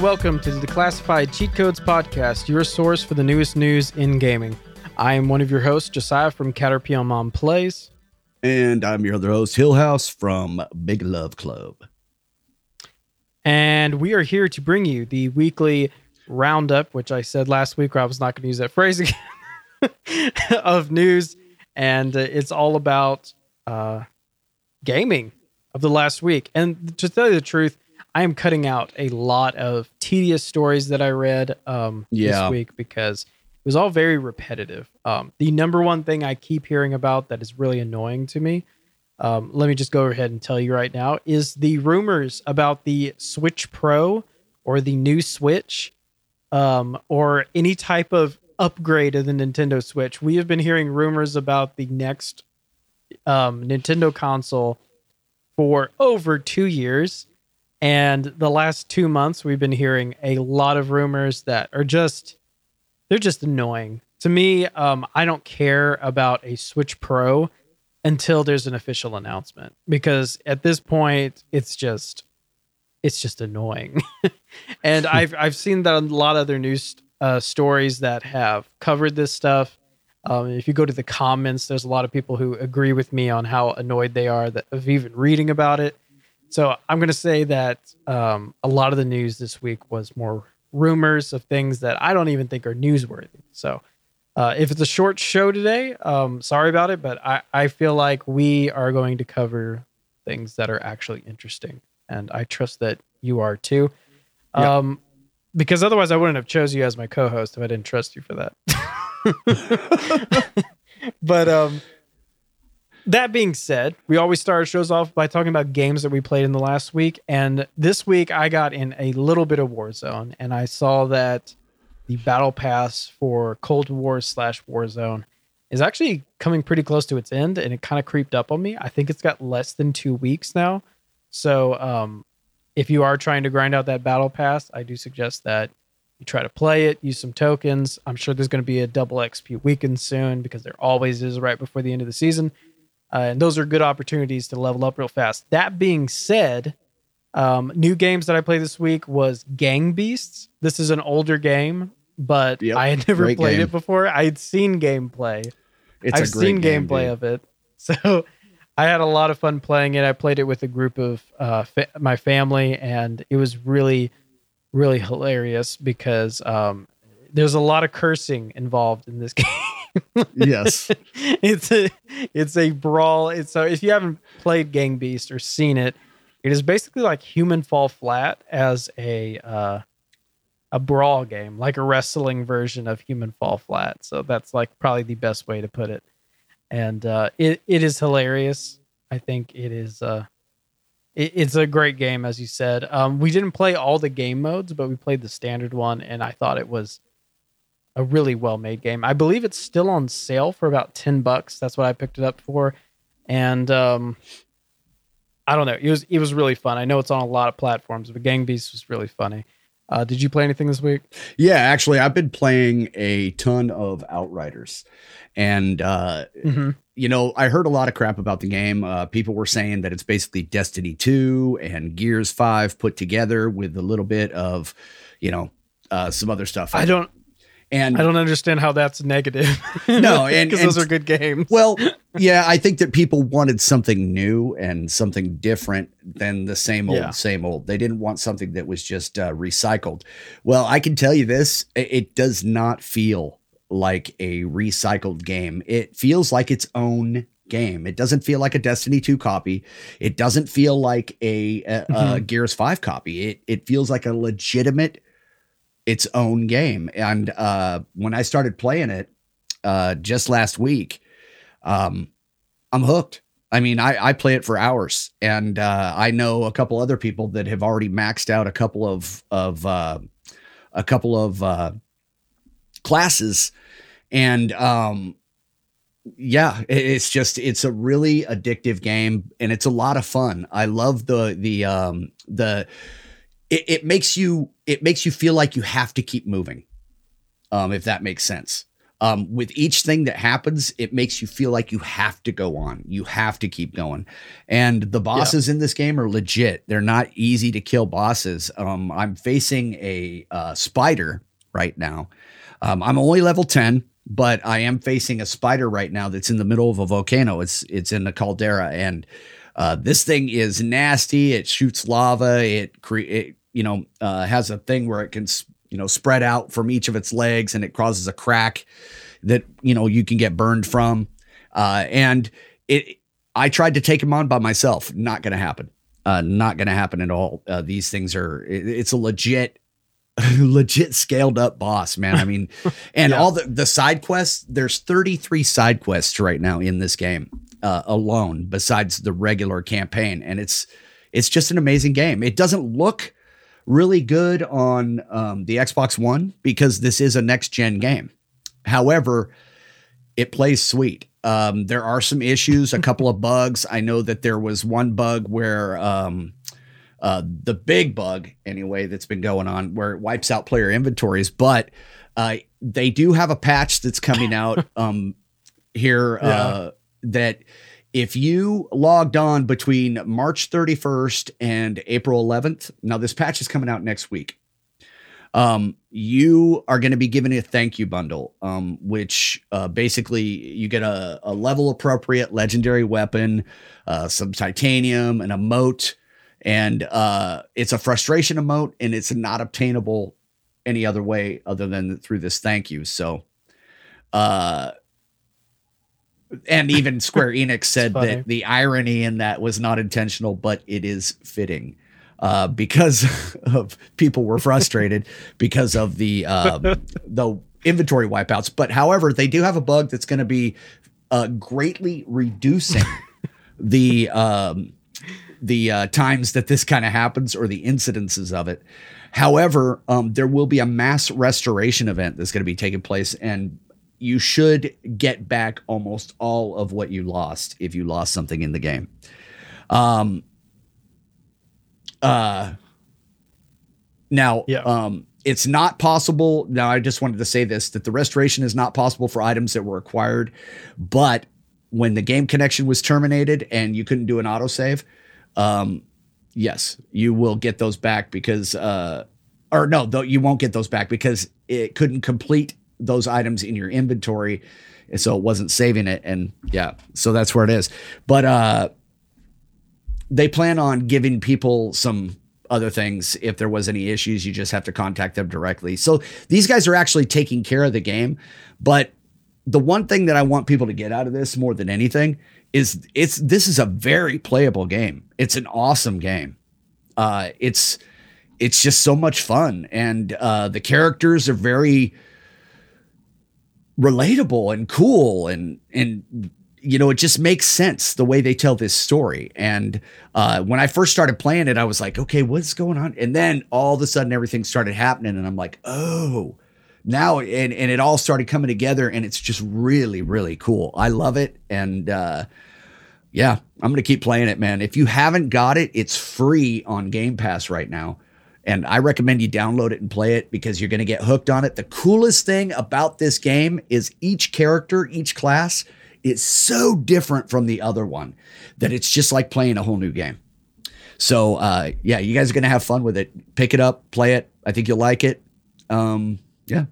And welcome to the Declassified Cheat Codes Podcast, your source for the newest news in gaming. I am one of your hosts, Josiah from Caterpillar Mom Plays. And I'm your other host, Hillhouse from Big Love Club. And we are here to bring you the weekly roundup, which I said last week where I was not going to use that phrase again, of news. And uh, it's all about uh, gaming of the last week. And to tell you the truth, I am cutting out a lot of tedious stories that I read um, Yeah. this week because it was all very repetitive. Um, the number one thing I keep hearing about that is really annoying to me, um, let me just go ahead and tell you right now, is the rumors about the Switch Pro or the new Switch um, or any type of upgrade of the Nintendo Switch. We have been hearing rumors about the next um, Nintendo console for over two years. And the last two months, we've been hearing a lot of rumors that are just, they're just annoying. To me, um, I don't care about a Switch Pro until there's an official announcement because at this point, it's just, it's just annoying. and I've I've seen that a lot of other news uh, stories that have covered this stuff. Um, if you go to the comments, there's a lot of people who agree with me on how annoyed they are that of even reading about it. So I'm going to say that um, a lot of the news this week was more rumors of things that I don't even think are newsworthy. So uh, if it's a short show today, um, sorry about it, but I, I feel like we are going to cover things that are actually interesting, and I trust that you are too. Yeah. Um, because otherwise, I wouldn't have chose you as my co-host if I didn't trust you for that. but um, that being said, we always start our shows off by talking about games that we played in the last week. And this week, I got in a little bit of Warzone, and I saw that the battle pass for Cold War slash Warzone is actually coming pretty close to its end, and it kind of creeped up on me. I think it's got less than two weeks now. So, um, if you are trying to grind out that battle pass, I do suggest that you try to play it, use some tokens. I'm sure there's going to be a double XP weekend soon because there always is right before the end of the season. Uh, and those are good opportunities to level up real fast. That being said, um, new games that I played this week was Gang Beasts. This is an older game, but Yep, I had never played game. it before. I had seen gameplay. It's I've a seen game, gameplay dude. of it, so I had a lot of fun playing it. I played it with a group of uh, fa- my family, and it was really, really hilarious because um, there's a lot of cursing involved in this game. Yes. it's a it's a brawl. It's so if you haven't played Gang Beast or seen it, it is basically like Human Fall Flat as a uh, a brawl game, like a wrestling version of Human Fall Flat. So that's like probably the best way to put it. And uh, it it is hilarious. I think it is. Uh, it, it's a great game, as you said. Um, we didn't play all the game modes, but we played the standard one, and I thought it was a really well made game. I believe it's still on sale for about 10 bucks. That's what I picked it up for. And um I don't know. It was it was really fun. I know it's on a lot of platforms, but Gang Beasts was really funny. Uh, did you play anything this week? Yeah, actually, I've been playing a ton of Outriders. And, uh, Mhm. you know, I heard a lot of crap about the game. Uh, people were saying that it's basically Destiny 2 and Gears 5 put together with a little bit of, you know, uh, some other stuff. I don't and I don't understand how that's negative. No, and- because those and- are good games. Well, yeah, I think that people wanted something new and something different than the same old, Yeah. same old. They didn't want something that was just uh, recycled. Well, I can tell you this: it, it does not feel like a recycled game. It feels like its own game. It doesn't feel like a Destiny 2 copy. It doesn't feel like a, a, a Gears 5 copy. It it feels like a legitimate its own game. And uh, when I started playing it uh, just last week, um, I'm hooked. I mean, I, I play it for hours, and uh, I know a couple other people that have already maxed out a couple of of uh, a couple of uh, classes, and um, yeah, it's just it's a really addictive game, and it's a lot of fun. I love the the um, the it, it makes you it makes you feel like you have to keep moving, um, if that makes sense. um, with each thing that happens, it makes you feel like you have to go on. You have to keep going. And the bosses yeah. in this game are legit. They're not easy to kill bosses. Um, I'm facing a uh, spider right now. Um, I'm only level 10, but I am facing a spider right now that's in the middle of a volcano. It's it's in the caldera and uh, this thing is nasty. It shoots lava. It create you know uh, has a thing where it can you know spread out from each of its legs and it causes a crack that you know you can get burned from. Uh, and it i tried to take him on by myself. Not gonna happen. Uh, not gonna happen at all. Uh, these things are it, it's a legit legit scaled up boss man. I mean and yeah. all the the side quests there's 33 side quests right now in this game uh, alone besides the regular campaign. And it's it's just an amazing game. It doesn't look really good on um, the Xbox One because this is a next gen game. However, it plays sweet. Um, there are some issues, a couple of bugs. I know that there was one bug where um, uh, the big bug, anyway, that's been going on where it wipes out player inventories, but uh, they do have a patch that's coming out um, here uh, yeah. that if you logged on between March 31st and April 11th, now this patch is coming out next week. Um, you are going to be given a thank you bundle, um, which uh, basically you get a, a level appropriate legendary weapon, uh, some titanium, and an emote, and uh, it's a frustration emote, and it's not obtainable any other way other than through this thank you. So, uh, and even Square Enix said that the irony in that was not intentional, but it is fitting. Uh, because of people were frustrated because of the um, the inventory wipeouts. But however, they do have a bug that's going to be uh, greatly reducing the um, the uh, times that this kind of happens or the incidences of it. However, um, there will be a mass restoration event that's going to be taking place, and you should get back almost all of what you lost if you lost something in the game. Um, uh, now, yeah. um, it's not possible. Now, I just wanted to say this that the restoration is not possible for items that were acquired, but when the game connection was terminated and you couldn't do an autosave, um, yes, you will get those back because, uh, or no, though you won't get those back because it couldn't complete those items in your inventory and so it wasn't saving it and yeah so that's where it is. But uh they plan on giving people some other things if there was any issues. You just have to contact them directly. So these guys are actually taking care of the game but the one thing that i want people to get out of this more than anything is it's this is a very playable game. It's an awesome game. Uh it's it's just so much fun and uh the characters are very relatable and cool and and you know it just makes sense the way they tell this story. And uh, when i first started playing it i was like okay what's going on? And then all of a sudden everything started happening and i'm like oh. Now and, and it all started coming together and it's just really really cool. I love it and uh, yeah i'm gonna keep playing it man. If you haven't got it it's free on game pass right now and I recommend you download it and play it because you're going to get hooked on it. The coolest thing about this game is each character, each class is so different from the other one that it's just like playing a whole new game. So, uh, yeah, you guys are going to have fun with it. Pick it up, play it. I think you'll like it. Um, yeah.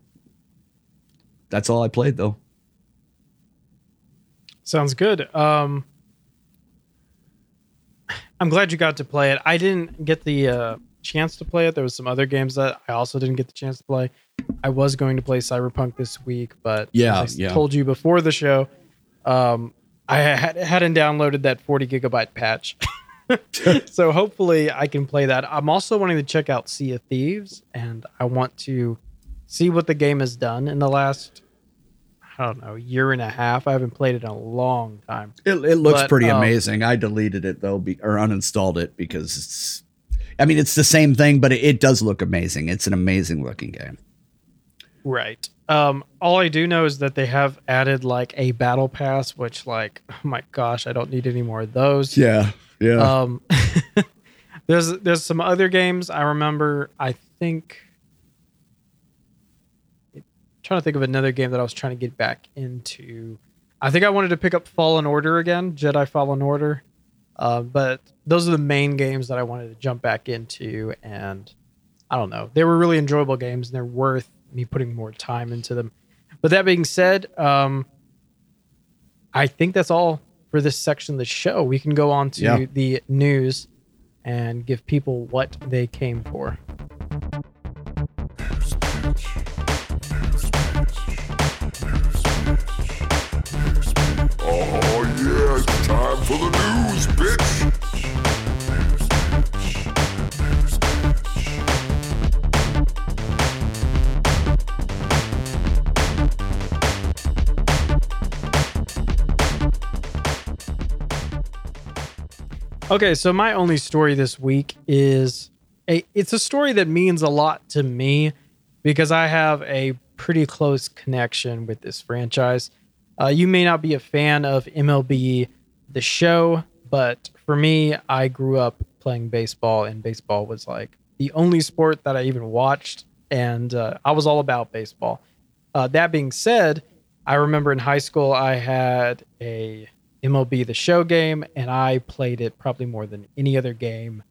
That's all I played though. Sounds good. Um, I'm glad you got to play it. I didn't get the uh, chance to play it. There was some other games that I also didn't get the chance to play. I was going to play Cyberpunk this week, but yeah, I yeah. told you before the show, um, I had, hadn't downloaded that 40 gigabyte patch. so hopefully I can play that. I'm also wanting to check out Sea of Thieves, and I want to see what the game has done in the last I don't know, year and a half. I haven't played it in a long time. It, it looks but, pretty um, amazing. I deleted it though, be, or uninstalled it because it's I mean, it's the same thing, but it, it does look amazing. It's an amazing looking game. Right. Um, all I do know is that they have added like a battle pass, which like, oh my gosh, I don't need any more of those. Yeah. Yeah. Um, there's there's some other games I remember. I think trying to think of another game that I was trying to get back into. I think I wanted to pick up Fallen Order again, Jedi Fallen Order. Uh, but those are the main games that I wanted to jump back into, and I don't know, they were really enjoyable games, and they're worth me putting more time into them. But that being said, um, I think that's all for this section of the show. We can go on to Yeah. the news and give people what they came for. Okay, so my only story this week is a it's a story that means a lot to me because I have a pretty close connection with this franchise. Uh, you may not be a fan of MLB the show, but for me, I grew up playing baseball, and baseball was like the only sport that I even watched, and uh, I was all about baseball. Uh, that being said, I remember in high school I had a MLB The Show game, and I played it probably more than any other game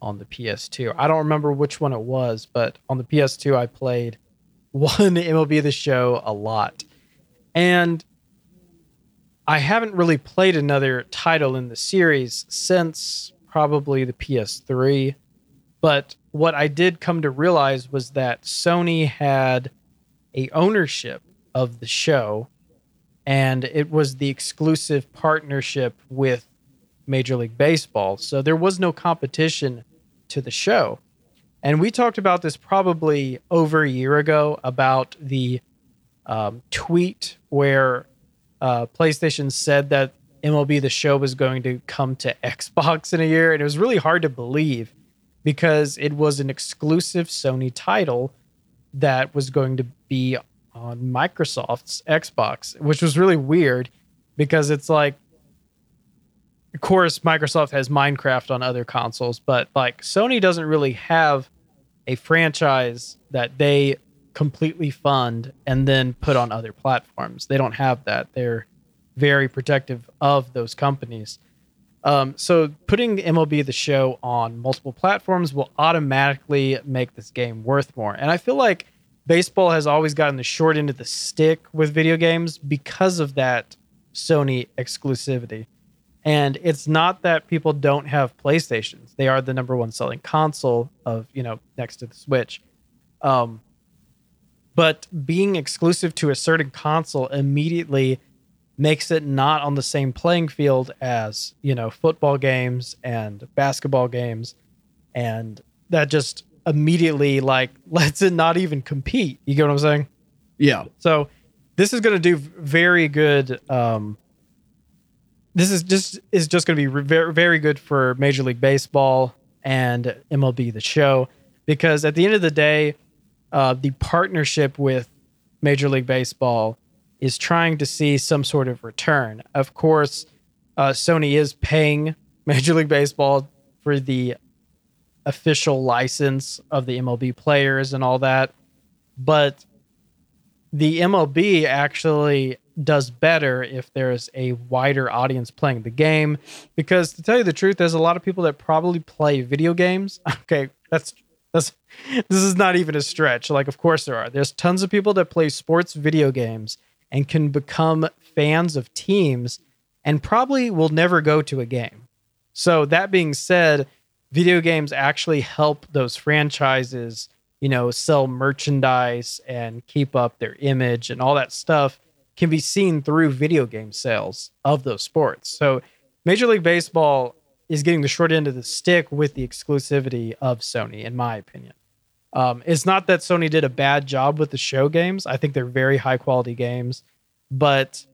on the PS2. I don't remember which one it was, but on the PS2 I played one MLB The Show a lot, and I haven't really played another title in the series since probably the PS3. But what I did come to realize was that Sony had a ownership of the show and it was the exclusive partnership with Major League Baseball. So there was no competition to the show. And we talked about this probably over a year ago about the um, tweet where uh, PlayStation said that MLB The Show was going to come to Xbox in a year. And it was really hard to believe because it was an exclusive Sony title that was going to be on Microsoft's Xbox, which was really weird because it's like, of course, Microsoft has Minecraft on other consoles, but like Sony doesn't really have a franchise that they completely fund and then put on other platforms. They don't have that. They're very protective of those companies. Um, so putting MLB the show on multiple platforms will automatically make this game worth more. And I feel like baseball has always gotten the short end of the stick with video games because of that Sony exclusivity. And it's not that people don't have PlayStations; they are the number one selling console of you know next to the Switch. Um, but being exclusive to a certain console immediately makes it not on the same playing field as you know football games and basketball games and that just immediately like lets it not even compete you get what i'm saying Yeah. so this is going to do very good um this is just is just going to be re- very very good for major league baseball and mlb the show because at the end of the day uh, the partnership with major league baseball is trying to see some sort of return. Of course, uh, Sony is paying Major League Baseball for the official license of the MLB players and all that, but the MLB actually does better if there's a wider audience playing the game. Because to tell you the truth, there's a lot of people that probably play video games. Okay, that's that's this is not even a stretch. Like, of course there are. There's tons of people that play sports video games and can become fans of teams and probably will never go to a game. So that being said, video games actually help those franchises, you know, sell merchandise and keep up their image and all that stuff can be seen through video game sales of those sports. So Major League Baseball is getting the short end of the stick with the exclusivity of Sony, in my opinion. Um, it's not that Sony did a bad job with the show games. I think they're very high quality games, but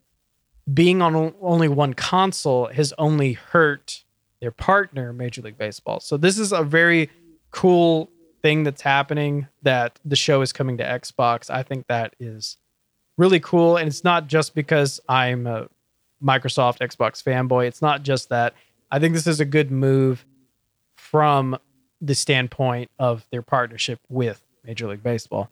being on only one console has only hurt their partner, Major League Baseball. So this is a very cool thing that's happening that the show is coming to Xbox. I think that is really cool, and it's not just because I'm a Microsoft Xbox fanboy. It's not just that. I think this is a good move from the standpoint of their partnership with Major League Baseball.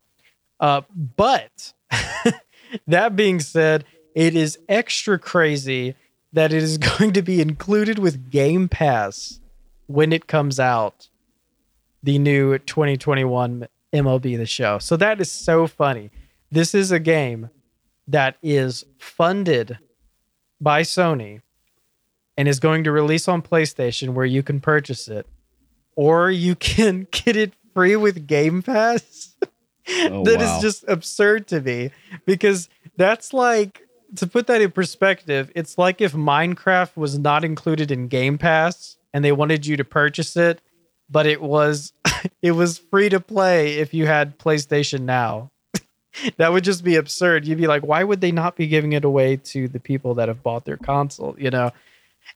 Uh, but that being said, it is extra crazy that it is going to be included with Game Pass when it comes out, the new 2021 MLB The Show. So that is so funny. This is a game that is funded by Sony and is going to release on PlayStation where you can purchase it or you can get it free with Game Pass. Oh, That is wow. just absurd to me because that's like to put that in perspective, it's like if Minecraft was not included in Game Pass and they wanted you to purchase it, but it was it was free to play if you had PlayStation Now. that would just be absurd. You'd be like, why would they not be giving it away to the people that have bought their console, you know?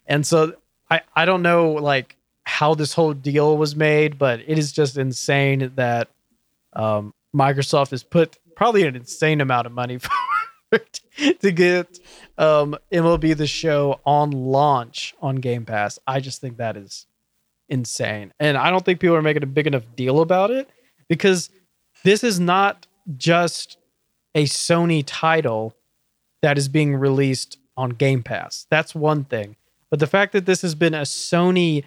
And so I I don't know like how this whole deal was made, but it is just insane that um, Microsoft has put probably an insane amount of money forward to get um, MLB the Show on launch on Game Pass. I just think that is insane, and I don't think people are making a big enough deal about it because this is not just a Sony title that is being released on Game Pass. That's one thing, but the fact that this has been a Sony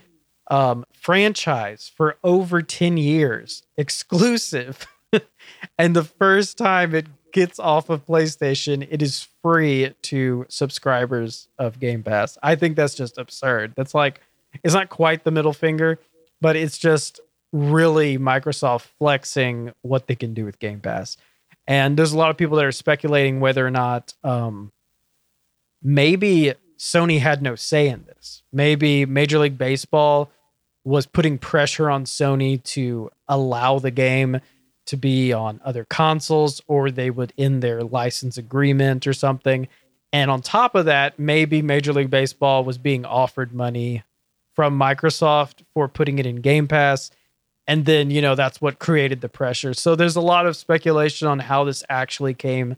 um, franchise for over 10 years, exclusive. and the first time it gets off of PlayStation, it is free to subscribers of Game Pass. I think that's just absurd. That's like, it's not quite the middle finger, but it's just really Microsoft flexing what they can do with Game Pass. And there's a lot of people that are speculating whether or not um, maybe Sony had no say in this. Maybe Major League Baseball was putting pressure on Sony to allow the game to be on other consoles or they would end their license agreement or something. And on top of that, maybe Major League Baseball was being offered money from Microsoft for putting it in Game Pass. And then, you know, that's what created the pressure. So there's a lot of speculation on how this actually came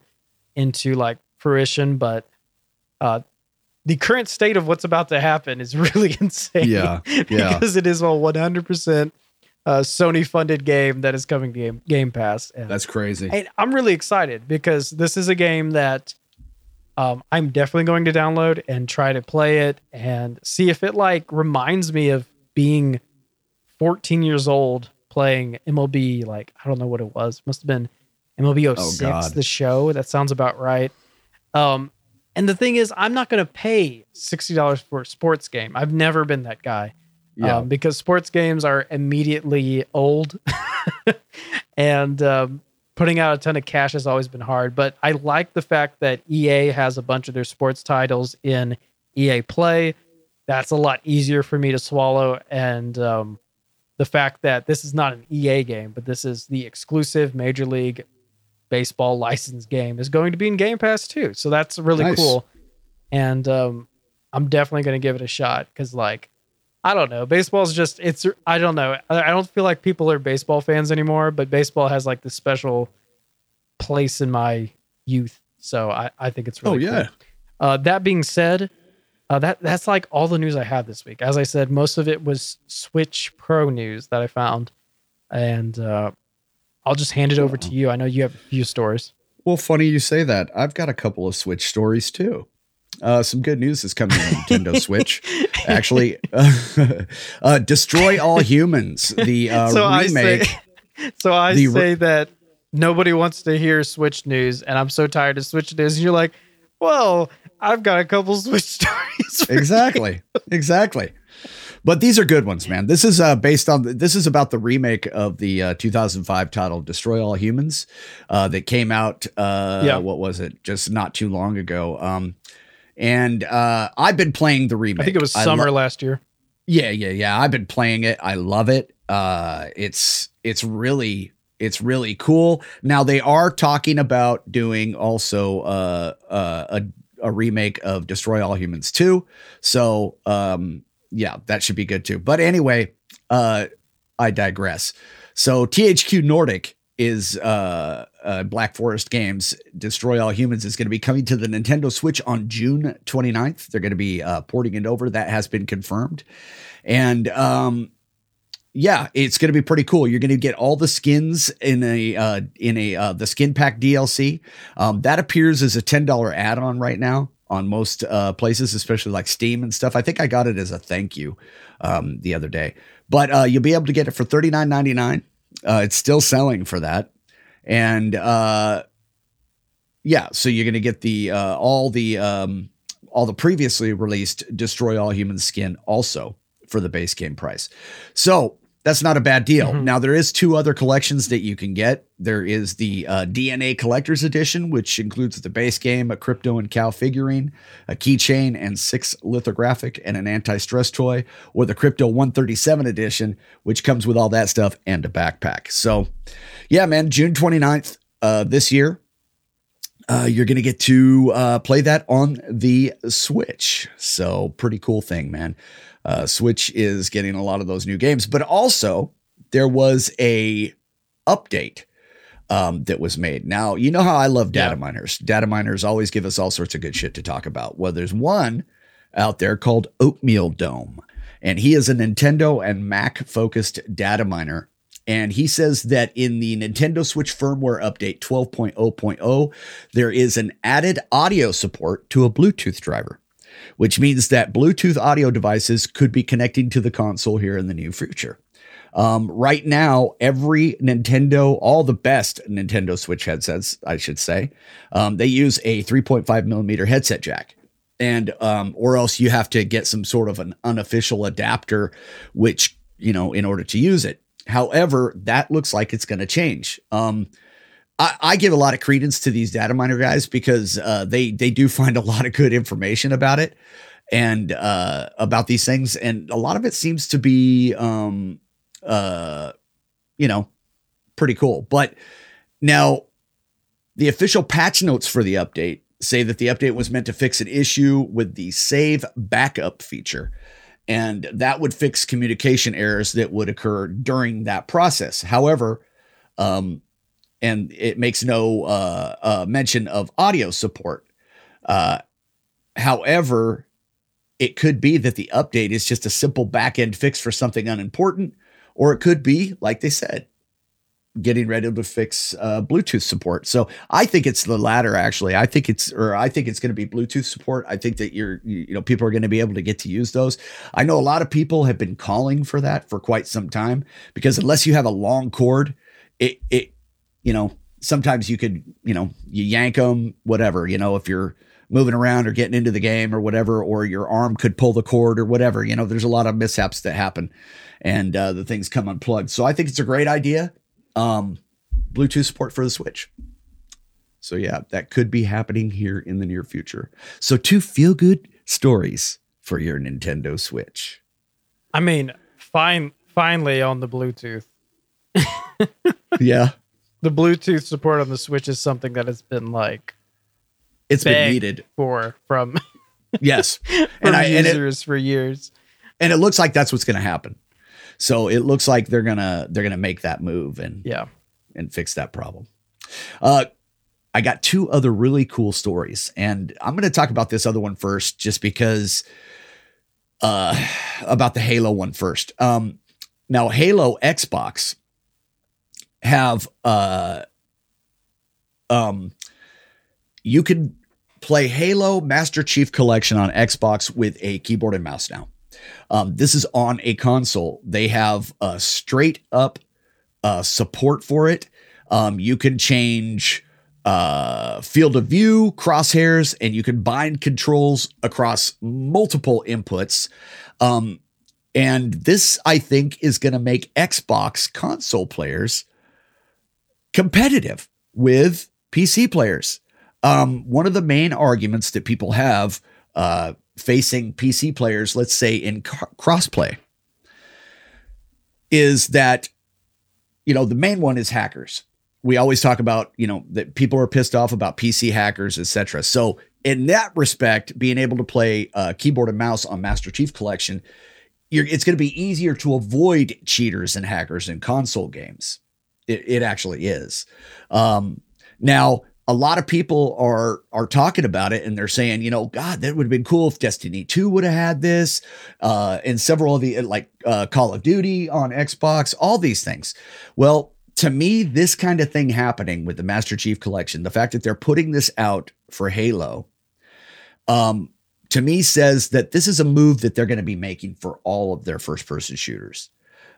into like fruition, but uh the current state of what's about to happen is really insane. Yeah, yeah. because it is a 100% uh, Sony funded game that is coming to Game, game Pass. And, That's crazy. and I'm really excited because this is a game that um, I'm definitely going to download and try to play it and see if it like reminds me of being 14 years old playing MLB. Like, I don't know what it was. Must have been MLB 06, God. the show. That sounds about right. Um, and the thing is, I'm not going to pay $60 for a sports game. I've never been that guy Yeah. um, because sports games are immediately old and um, putting out a ton of cash has always been hard but i like the fact that ea has a bunch of their sports titles in ea play that's a lot easier for me to swallow and um, the fact that this is not an ea game but this is the exclusive major league baseball license game is going to be in game pass too so that's really Nice. cool and um, i'm definitely going to give it a shot because like I don't know. Baseball's just it's I don't know. I don't feel like people are baseball fans anymore, but baseball has like this special place in my youth. So I, I think it's oh really yeah. cool. Uh, that being said, uh, that that's like all the news I have this week. As I said, most of it was Switch Pro news that I found, and uh, I'll just hand it over to you. I know you have a few stories. Well, funny you say that. I've got a couple of Switch stories too. Uh, some good news is coming on Nintendo Switch. Actually, uh, uh, Destroy All Humans, the uh, so I remake. say, so I re- say that nobody wants to hear Switch news, and I'm so tired of Switch news. And you're like, well, I've got a couple Switch stories. for you." exactly exactly but these are good ones man this is uh based on this is about the remake of the uh 2005 title destroy all humans uh that came out uh Yeah. what was it just not too long ago um and uh i've been playing the remake. I think it was summer lo- last year. yeah yeah yeah. I've been playing it. I love it. Uh it's it's really it's really cool. Now they are talking about doing also uh uh a a remake of destroy all humans 2 so um yeah that should be good too. But anyway uh i digress. So thq nordic is uh, uh black forest games destroy all humans is going to be coming to the nintendo switch on june 29th they're going to be uh porting it over that has been confirmed and um yeah, it's going to be pretty cool. You're going to get all the skins in a uh, in a uh, the skin pack DLC. Um, that appears as a ten dollar add on right now on most uh, places, especially like Steam and stuff. I think I got it as a thank you um, the other day, but uh, you'll be able to get it for thirty nine ninety nine. Uh, it's still selling for that, and uh, yeah, so you're going to get the uh, all the um, all the previously released Destroy All Human Skin also for the base game price. So that's not a bad deal. Mm-hmm. Now there is two other collections that you can get. There is the uh, DNA Collector's Edition, which includes the base game, a crypto and cow figurine, a keychain, and six lithographic and an anti-stress toy, or the Crypto 137 Edition, which comes with all that stuff and a backpack. So, yeah, man, June 29th uh, this year. Uh, you're going to get to uh, play that on the Switch. So, pretty cool thing, man. Uh, Switch is getting a lot of those new games, but also there was a update um, that was made. Now, you know how I love data yeah. miners. Data miners always give us all sorts of good shit to talk about. Well, there's one out there called OatmealDome, and he is a Nintendo and Mac focused data miner. And he says that in the Nintendo Switch firmware update 12.0.0, there is an added audio support to a Bluetooth driver which means that Bluetooth audio devices could be connecting to the console here in the near future. Um, right now, every Nintendo, all the best Nintendo Switch headsets, I should say, um, they use a 3.5 millimeter headset jack. And, um, or else you have to get some sort of an unofficial adapter, which, you know, in order to use it. However, that looks like it's going to change. Um, I, I, give a lot of credence to these data miner guys because uh, they they do find a lot of good information about it and uh, about these things, and a lot of it seems to be, um, uh, you know, pretty cool. But now, the official patch notes for the update say that the update was meant to fix an issue with the save backup feature. And that would fix communication errors that would occur during that process. However, um, and it makes no uh, uh, mention of audio support. Uh, however, it could be that the update is just a simple backend fix for something unimportant, or it could be, like they said, getting ready to fix uh, Bluetooth support. So I think it's the latter. Actually, I think it's, or I think it's going to be Bluetooth support. I think that you're, you know, people are going to be able to get to use those. I know a lot of people have been calling for that for quite some time because unless you have a long cord, it it you know, sometimes you could, you know, you yank them, whatever, you know, if you're moving around or getting into the game or whatever, or your arm could pull the cord or whatever, you know, there's a lot of mishaps that happen and uh, the things come unplugged. So I think it's a great idea. Um, Bluetooth support for the Switch. So yeah, that could be happening here in the near future. So two feel good stories for your Nintendo Switch. I mean, fine, finally on the Bluetooth. yeah the Bluetooth support on the Switch is something that has been like it's been needed for from yes and I users it, for years. And it looks like that's what's going to happen. So it looks like they're gonna they're gonna make that move and yeah and fix that problem. Uh, I got two other really cool stories, and I'm going to talk about this other one first, just because uh, about the Halo one first. Um, now, Halo Xbox have uh um you can play Halo Master Chief Collection on Xbox with a keyboard and mouse now. Um, this is on a console. They have a straight up uh, support for it. Um, you can change uh, field of view, crosshairs, and you can bind controls across multiple inputs. Um, and this, I think, is going to make Xbox console players competitive with PC players. Um, one of the main arguments that people have uh, facing PC players, let's say in crossplay, is that you know the main one is hackers. We always talk about you know that people are pissed off about PC hackers, etc. So in that respect, being able to play uh, keyboard and mouse on Master Chief Collection, it's going to be easier to avoid cheaters and hackers in console games. It, it actually is. Um, now, a lot of people are are talking about it and they're saying, you know, God, that would have been cool if Destiny 2 would have had this, uh, and several of the like uh, Call of Duty on Xbox, all these things. Well, to me, this kind of thing happening with the Master Chief Collection, the fact that they're putting this out for Halo, um, to me says that this is a move that they're going to be making for all of their first person shooters.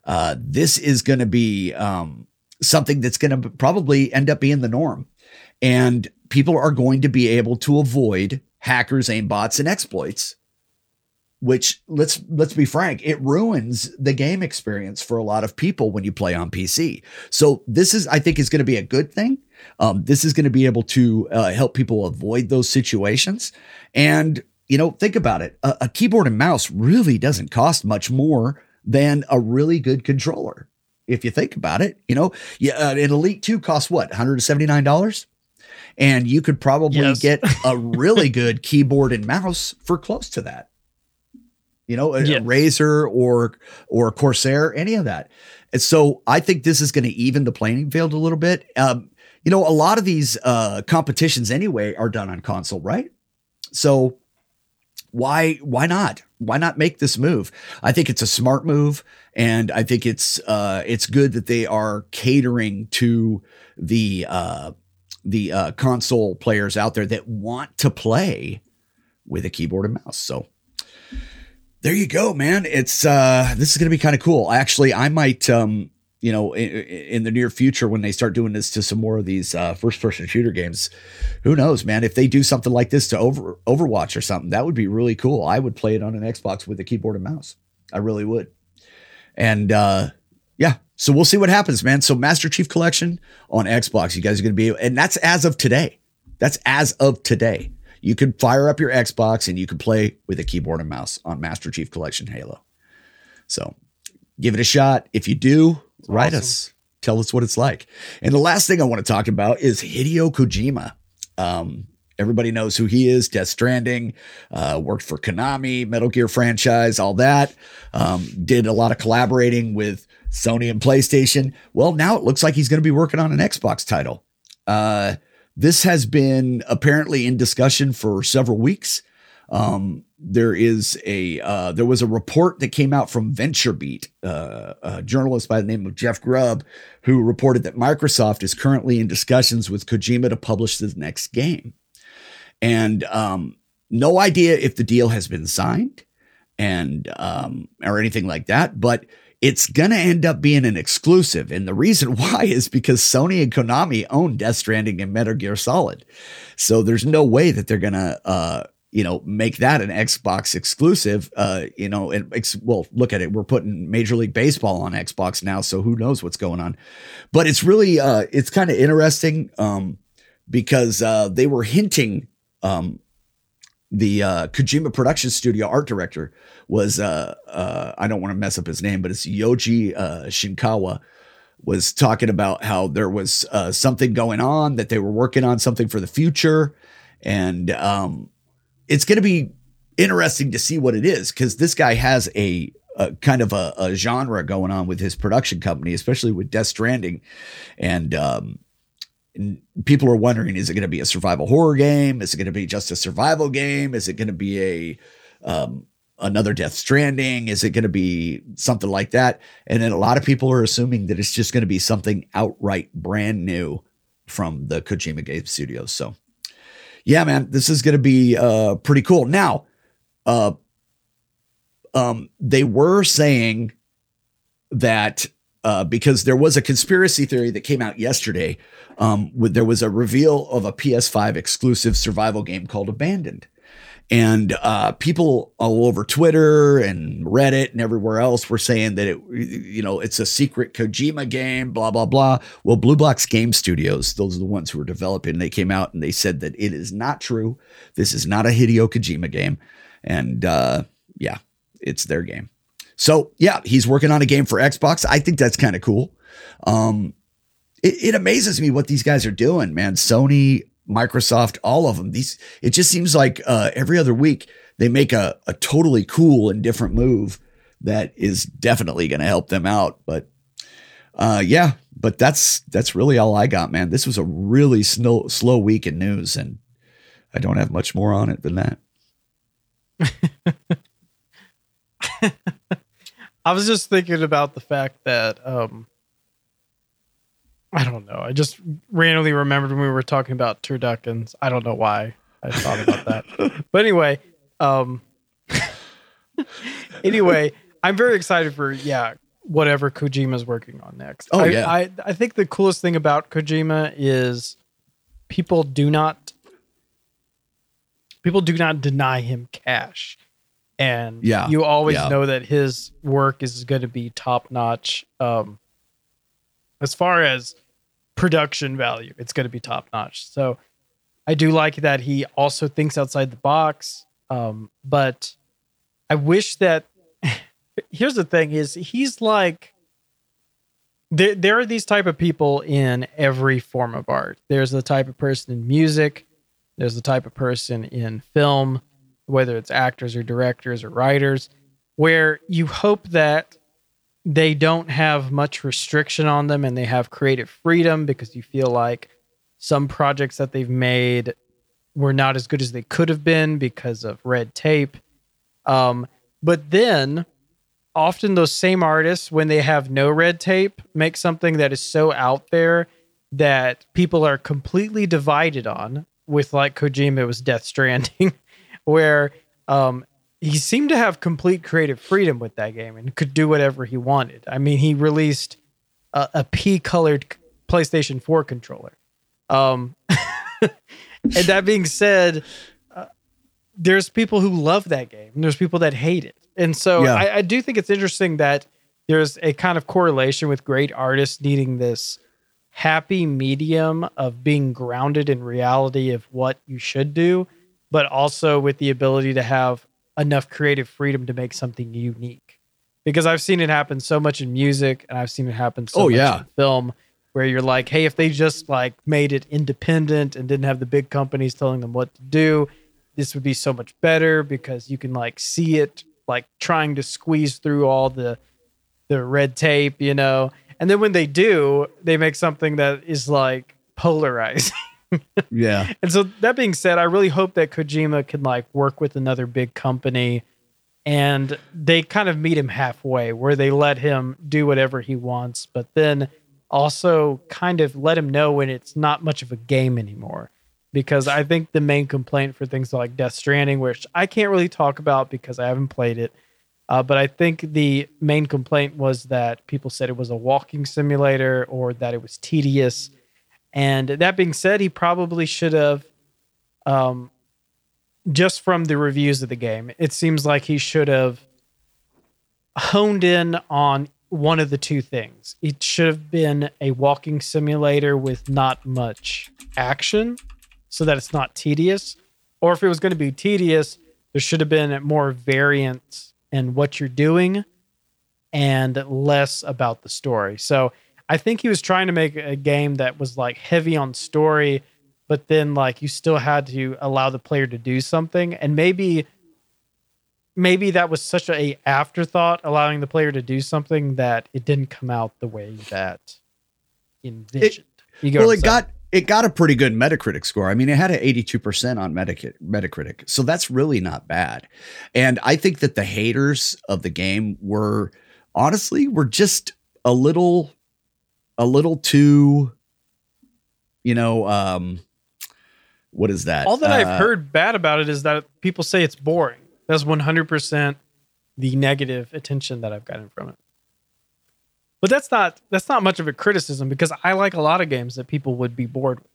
Uh, this is going to be um, something that's going to probably end up being the norm. And people are going to be able to avoid hackers, aimbots, and exploits. Which let's let's be frank, it ruins the game experience for a lot of people when you play on PC. So this is, I think, is going to be a good thing. Um, this is going to be able to uh, help people avoid those situations. And you know, think about it: a, a keyboard and mouse really doesn't cost much more than a really good controller. If you think about it, you know, yeah, uh, an Elite 2 costs what, $179? And you could probably Yes. get a really good keyboard and mouse for close to that. You know, a, Yeah. a Razer or or Corsair, any of that. And so I think this is going to even the playing field a little bit. Um, you know, a lot of these uh, competitions anyway are done on console, right? So why why not why not make this move i think it's a smart move and i think it's uh it's good that they are catering to the uh the uh console players out there that want to play with a keyboard and mouse so there you go man it's uh this is gonna be kind of cool actually i might um you know in, in the near future when they start doing this to some more of these uh first person shooter games who knows, man? If they do something like this to over Overwatch or something, that would be really cool. I would play it on an Xbox with a keyboard and mouse. I really would. And uh yeah, so we'll see what happens, man. So Master Chief Collection on Xbox, you guys are going to be, and that's as of today. That's as of today. You can fire up your Xbox and you can play with a keyboard and mouse on Master Chief Collection Halo. So give it a shot. If you do, write awesome. us. Tell us what it's like. And the last thing I want to talk about is Hideo Kojima. Um, everybody knows who he is. Death Stranding, uh, worked for Konami, Metal Gear franchise, all that. Um, did a lot of collaborating with Sony and PlayStation. Well, now it looks like he's going to be working on an Xbox title. Uh, this has been apparently in discussion for several weeks. Um, there is a uh, there was a report that came out from VentureBeat, uh, a journalist by the name of Jeff Grubb, who reported that Microsoft is currently in discussions with Kojima to publish the next game, and um, no idea if the deal has been signed, and um, or anything like that, but. It's gonna end up being an exclusive, and the reason why is because Sony and Konami own Death Stranding and Metal Gear Solid, so there's no way that they're gonna uh, you know, make that an Xbox exclusive. Uh, you know, and ex- well, look at it. We're putting Major League Baseball on Xbox now, so who knows what's going on? But it's really, uh, it's kind of interesting um, because uh, they were hinting. Um, the uh, Kojima production studio art director was, uh, uh, I don't want to mess up his name, but it's Yoji uh, Shinkawa was talking about how there was uh, something going on that they were working on something for the future, and um, it's going to be interesting to see what it is because this guy has a, a kind of a, a genre going on with his production company, especially with Death Stranding, and, um, and people are wondering: is it going to be a survival horror game? Is it going to be just a survival game? Is it going to be a um, another Death Stranding? Is it going to be something like that? And then a lot of people are assuming that it's just going to be something outright brand new from the Kojima Game Studios. So yeah, man, this is going to be uh, pretty cool. Now, uh, um, they were saying that uh, because there was a conspiracy theory that came out yesterday, um, with, there was a reveal of a PS5 exclusive survival game called Abandoned. And uh, people all over Twitter and Reddit and everywhere else were saying that it, you know, it's a secret Kojima game, blah blah blah. Well, Blue Box Game Studios, those are the ones who were developing. They came out and they said that it is not true. This is not a Hideo Kojima game, and uh, yeah, it's their game. So yeah, he's working on a game for Xbox. I think that's kind of cool. Um, it, it amazes me what these guys are doing, man. Sony, Microsoft, all of them. These it just seems like uh, every other week they make a, a totally cool and different move that is definitely going to help them out. But uh, yeah, but that's that's really all I got, man. This was a really slow slow week in news, and I don't have much more on it than that. I was just thinking about the fact that um I don't know. I just randomly remembered when we were talking about turduckens. I don't know why I thought about that. but anyway, um anyway, I'm very excited for yeah, whatever Kojima's working on next. Oh, I, yeah. I I think the coolest thing about Kojima is people do not people do not deny him cash. And Yeah, you always yeah. know that his work is going to be top notch. Um, as far as production value, it's going to be top notch. So I do like that he also thinks outside the box. Um, but I wish that here's the thing is he's like there, there are these type of people in every form of art. There's the type of person in music, there's the type of person in film, whether it's actors or directors or writers, where you hope that they don't have much restriction on them and they have creative freedom because you feel like some projects that they've made were not as good as they could have been because of red tape. Um, but then often those same artists, when they have no red tape, make something that is so out there that people are completely divided on. With like Kojima, it was Death Stranding, where um, he seemed to have complete creative freedom with that game and could do whatever he wanted. I mean, he released a, a pea-colored PlayStation 4 controller. Um, and that being said, uh, there's people who love that game, and there's people that hate it. And so Yeah. I, I do think it's interesting that there's a kind of correlation with great artists needing this happy medium of being grounded in reality of what you should do, but also with the ability to have enough creative freedom to make something unique. Because I've seen it happen so much in music and I've seen it happen so Oh, much yeah. in film where you're like, hey, if they just like made it independent and didn't have the big companies telling them what to do, this would be so much better because you can like see it like trying to squeeze through all the the red tape, you know. And then when they do, they make something that is like polarizing. Yeah. And so that being said, I really hope that Kojima can like work with another big company and they kind of meet him halfway where they let him do whatever he wants, but then also kind of let him know when it's not much of a game anymore. Because I think the main complaint for things like Death Stranding, which I can't really talk about because I haven't played it, uh, but I think the main complaint was that people said it was a walking simulator or that it was tedious. And that being said, he probably should have, um, just from the reviews of the game, it seems like he should have honed in on one of the two things. It should have been a walking simulator with not much action so that it's not tedious. Or if it was going to be tedious, there should have been more variance in what you're doing and less about the story. So I think he was trying to make a game that was like heavy on story, but then like you still had to allow the player to do something. And maybe maybe that was such a afterthought, allowing the player to do something that it didn't come out the way that envisioned. you get well, it got it got a pretty good Metacritic score. I mean, it had an 82% on Metacritic, Metacritic. So that's really not bad. And I think that the haters of the game were honestly were just a little a little too you know, um what is that? All that Uh, I've heard bad about it is that people say it's boring. That's 100% the negative attention that I've gotten from it. But that's not that's not much of a criticism because I like a lot of games that people would be bored with.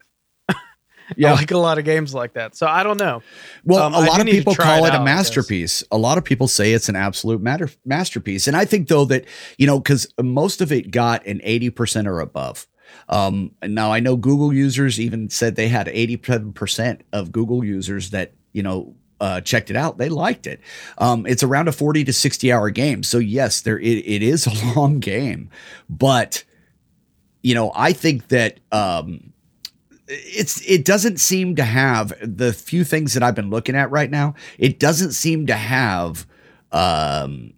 Yeah. I like a lot of games like that. So I don't know. Well, Um, a lot of people call it it, out, a masterpiece. A lot of people say it's an absolute matter masterpiece. And I think though that, you know, cuz most of it got an 80% or above. Um now I know Google users even said they had 87% of Google users that, you know, uh, checked it out. They liked it. Um, it's around a 40 to 60 hour game. So yes, there it, it is a long game, but you know, I think that um, it's it doesn't seem to have the few things that I've been looking at right now. It doesn't seem to have um,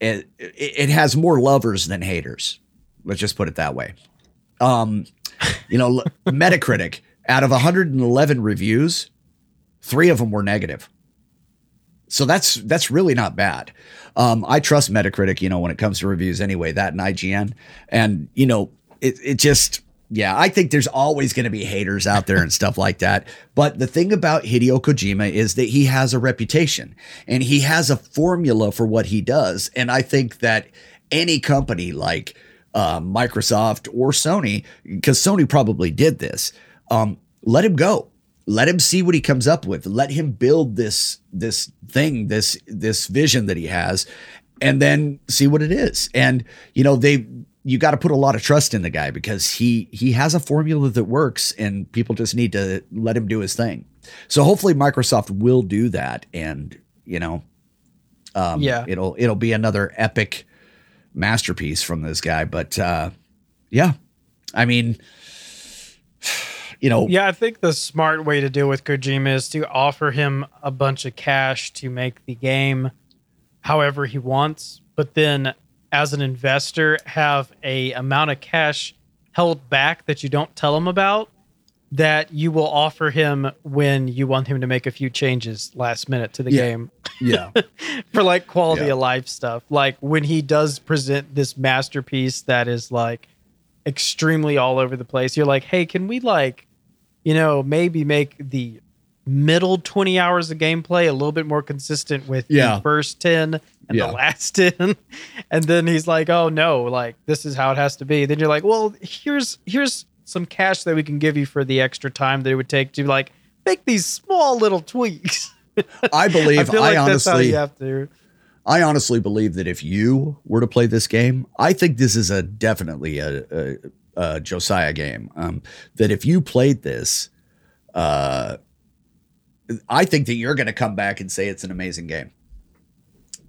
it, it has more lovers than haters. Let's just put it that way. Um, you know, Metacritic out of 111 reviews, three of them were negative. So that's that's really not bad. Um, I trust Metacritic, you know, when it comes to reviews anyway, that and IGN. And, you know, it, it just yeah, I think there's always going to be haters out there and stuff like that. But the thing about Hideo Kojima is that he has a reputation and he has a formula for what he does. And I think that any company like uh, Microsoft or Sony, because Sony probably did this, um, let him go. Let him see what he comes up with. Let him build this this thing, this this vision that he has, and then see what it is. And you know they you got to put a lot of trust in the guy because he he has a formula that works and people just need to let him do his thing. So hopefully Microsoft will do that and you know um, Yeah. it'll it'll be another epic masterpiece from this guy but uh yeah. I mean you know Yeah, I think the smart way to deal with Kojima is to offer him a bunch of cash to make the game however he wants, but then as an investor have a amount of cash held back that you don't tell him about that you will offer him when you want him to make a few changes last minute to the Yeah. game yeah. for like quality Yeah. of life stuff. Like when he does present this masterpiece that is like extremely all over the place, you're like, hey, can we like, you know, maybe make the middle 20 hours of gameplay a little bit more consistent with Yeah. the first 10 and Yeah. the last 10 and then he's like oh no like this is how it has to be then you're like well here's here's some cash that we can give you for the extra time that it would take to like make these small little tweaks I believe i I, feel like that's how honestly you have to I honestly believe that if you were to play this game, I think this is a definitely a, a, a Josiah game. Um, that if you played this, uh, I think that you're going to come back and say it's an amazing game.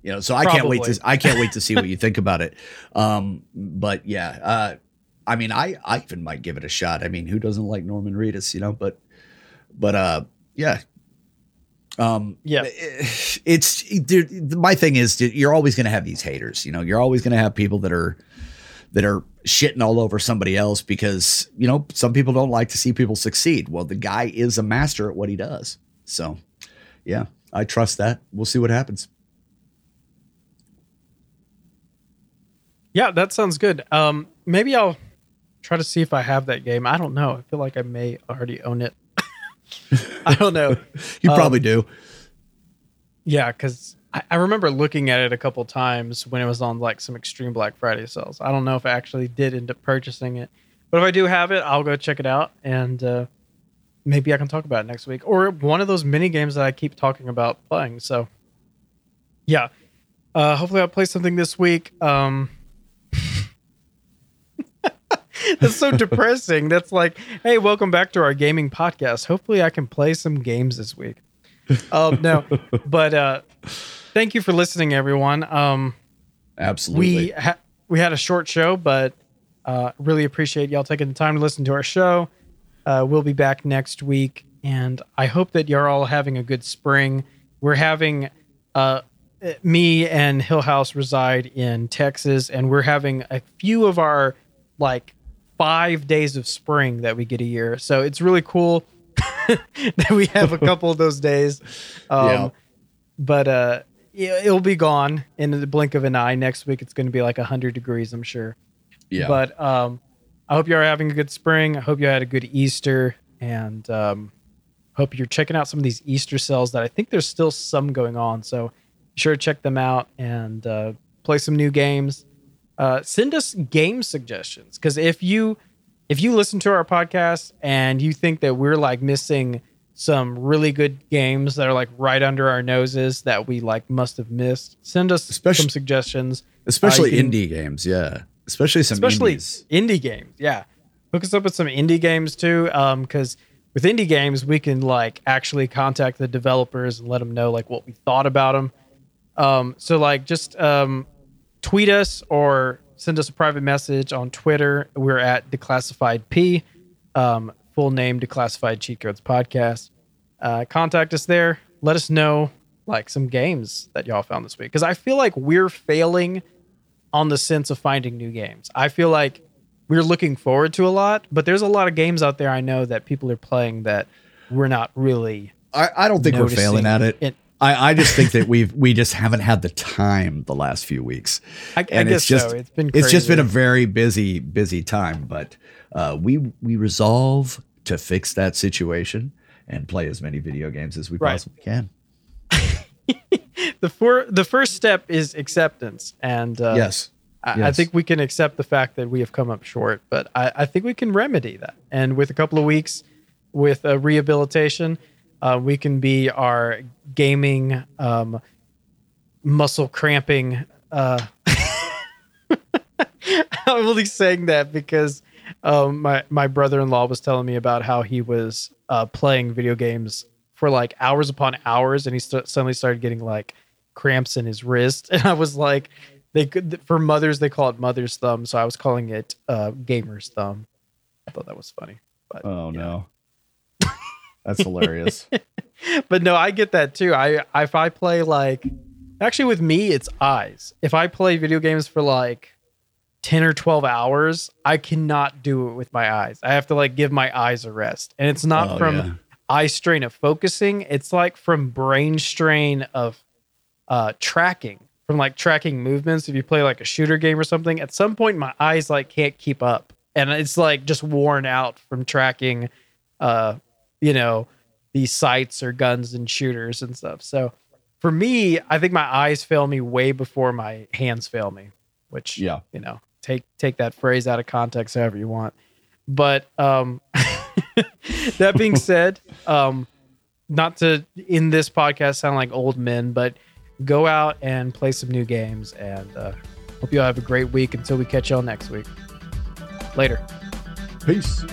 You know, so I can't wait to I can't wait to see what you think about it. Um, but yeah, uh, I mean, I I even might give it a shot. I mean, who doesn't like Norman Reedus? You know, but but uh, yeah, um, Yeah. it's dude, my thing is dude, you're always going to have these haters. You know, you're always going to have people that are that are shitting all over somebody else because you know some people don't like to see people succeed. Well, the guy is a master at what he does. So, yeah, I trust that. We'll see what happens. Yeah, that sounds good. Um, maybe I'll try to see if I have that game. I don't know. I feel like I may already own it. I don't know. You Um, probably do. Yeah, because I, I remember looking at it a couple times when it was on like some extreme Black Friday sales. I don't know if I actually did end up purchasing it, but if I do have it, I'll go check it out and uh, maybe I can talk about it next week or one of those mini games that I keep talking about playing. So, yeah, uh, hopefully I'll play something this week. Um, that's so depressing. That's like, hey, welcome back to our gaming podcast. Hopefully, I can play some games this week. Um, no, but uh, thank you for listening, everyone. Um, Absolutely. we ha- we had a short show, but uh, really appreciate y'all taking the time to listen to our show. Uh, we'll be back next week, and I hope that you're all having a good spring. We're having uh, me and Hill House reside in Texas, and we're having a few of our like five days of spring that we get a year. So it's really cool that we have a couple of those days. Um, Yeah. But uh, it- it'll be gone in the blink of an eye. Next week, it's going to be like 100 degrees, I'm sure. yeah. But um, I hope you're having a good spring. I hope you had a good Easter, and um, hope you're checking out some of these Easter sales that I think there's still some going on. So be sure to check them out and uh, play some new games. Uh, send us game suggestions because if you if you listen to our podcast and you think that we're like missing some really good games that are like right under our noses that we like must have missed, send us Especially- some suggestions Especially you can- indie games. Yeah. Especially some especially indies. indie games. Yeah, hook us up with some indie games too. Um, because with indie games, we can like actually contact the developers and let them know like what we thought about them. Um, so like just um, tweet us or send us a private message on Twitter. We're at Declassified P, um, full name Declassified Cheat Codes Podcast. Uh, contact us there. Let us know like some games that y'all found this week because I feel like we're failing on the sense of finding new games. I feel like we're looking forward to a lot, but there's a lot of games out there I know that people are playing that we're not really. I, I don't think we're failing at it. it- I, I just think that we've we just haven't had the time the last few weeks. I, I and guess it's just so. It's been it's just been a very busy busy time but uh, we we resolve to fix that situation and play as many video games as we Right. possibly can the for the first step is acceptance, and uh, yes I, I think we can accept the fact that we have come up short, but I, I think we can remedy that. And with a couple of weeks with a rehabilitation, uh, we can be our gaming um, muscle cramping. Uh, I'm only saying that because um, my my brother in law was telling me about how he was uh, playing video games for like hours upon hours, and he st- suddenly started getting like cramps in his wrist, and I was like, they could for mothers they call it mother's thumb, so I was calling it uh, gamer's thumb. I thought that was funny, but oh yeah. no that's hilarious but no, I get that too. I if I play like actually with me it's eyes. If I play video games for like 10 or 12 hours, I cannot do it with my eyes. I have to like give my eyes a rest. And it's not Oh, from yeah. eye strain of focusing, it's like from brain strain of uh tracking. From like tracking movements if you play like a shooter game or something, at some point my eyes like can't keep up. And it's like just worn out from tracking uh you know these sights or guns and shooters and stuff. So for me, I think my eyes fail me way before my hands fail me, which Yeah. you know, take take that phrase out of context however you want. But um that being said, um not to in this podcast sound like old men, but go out and play some new games and uh hope you all have a great week until we catch y'all next week. Later. peace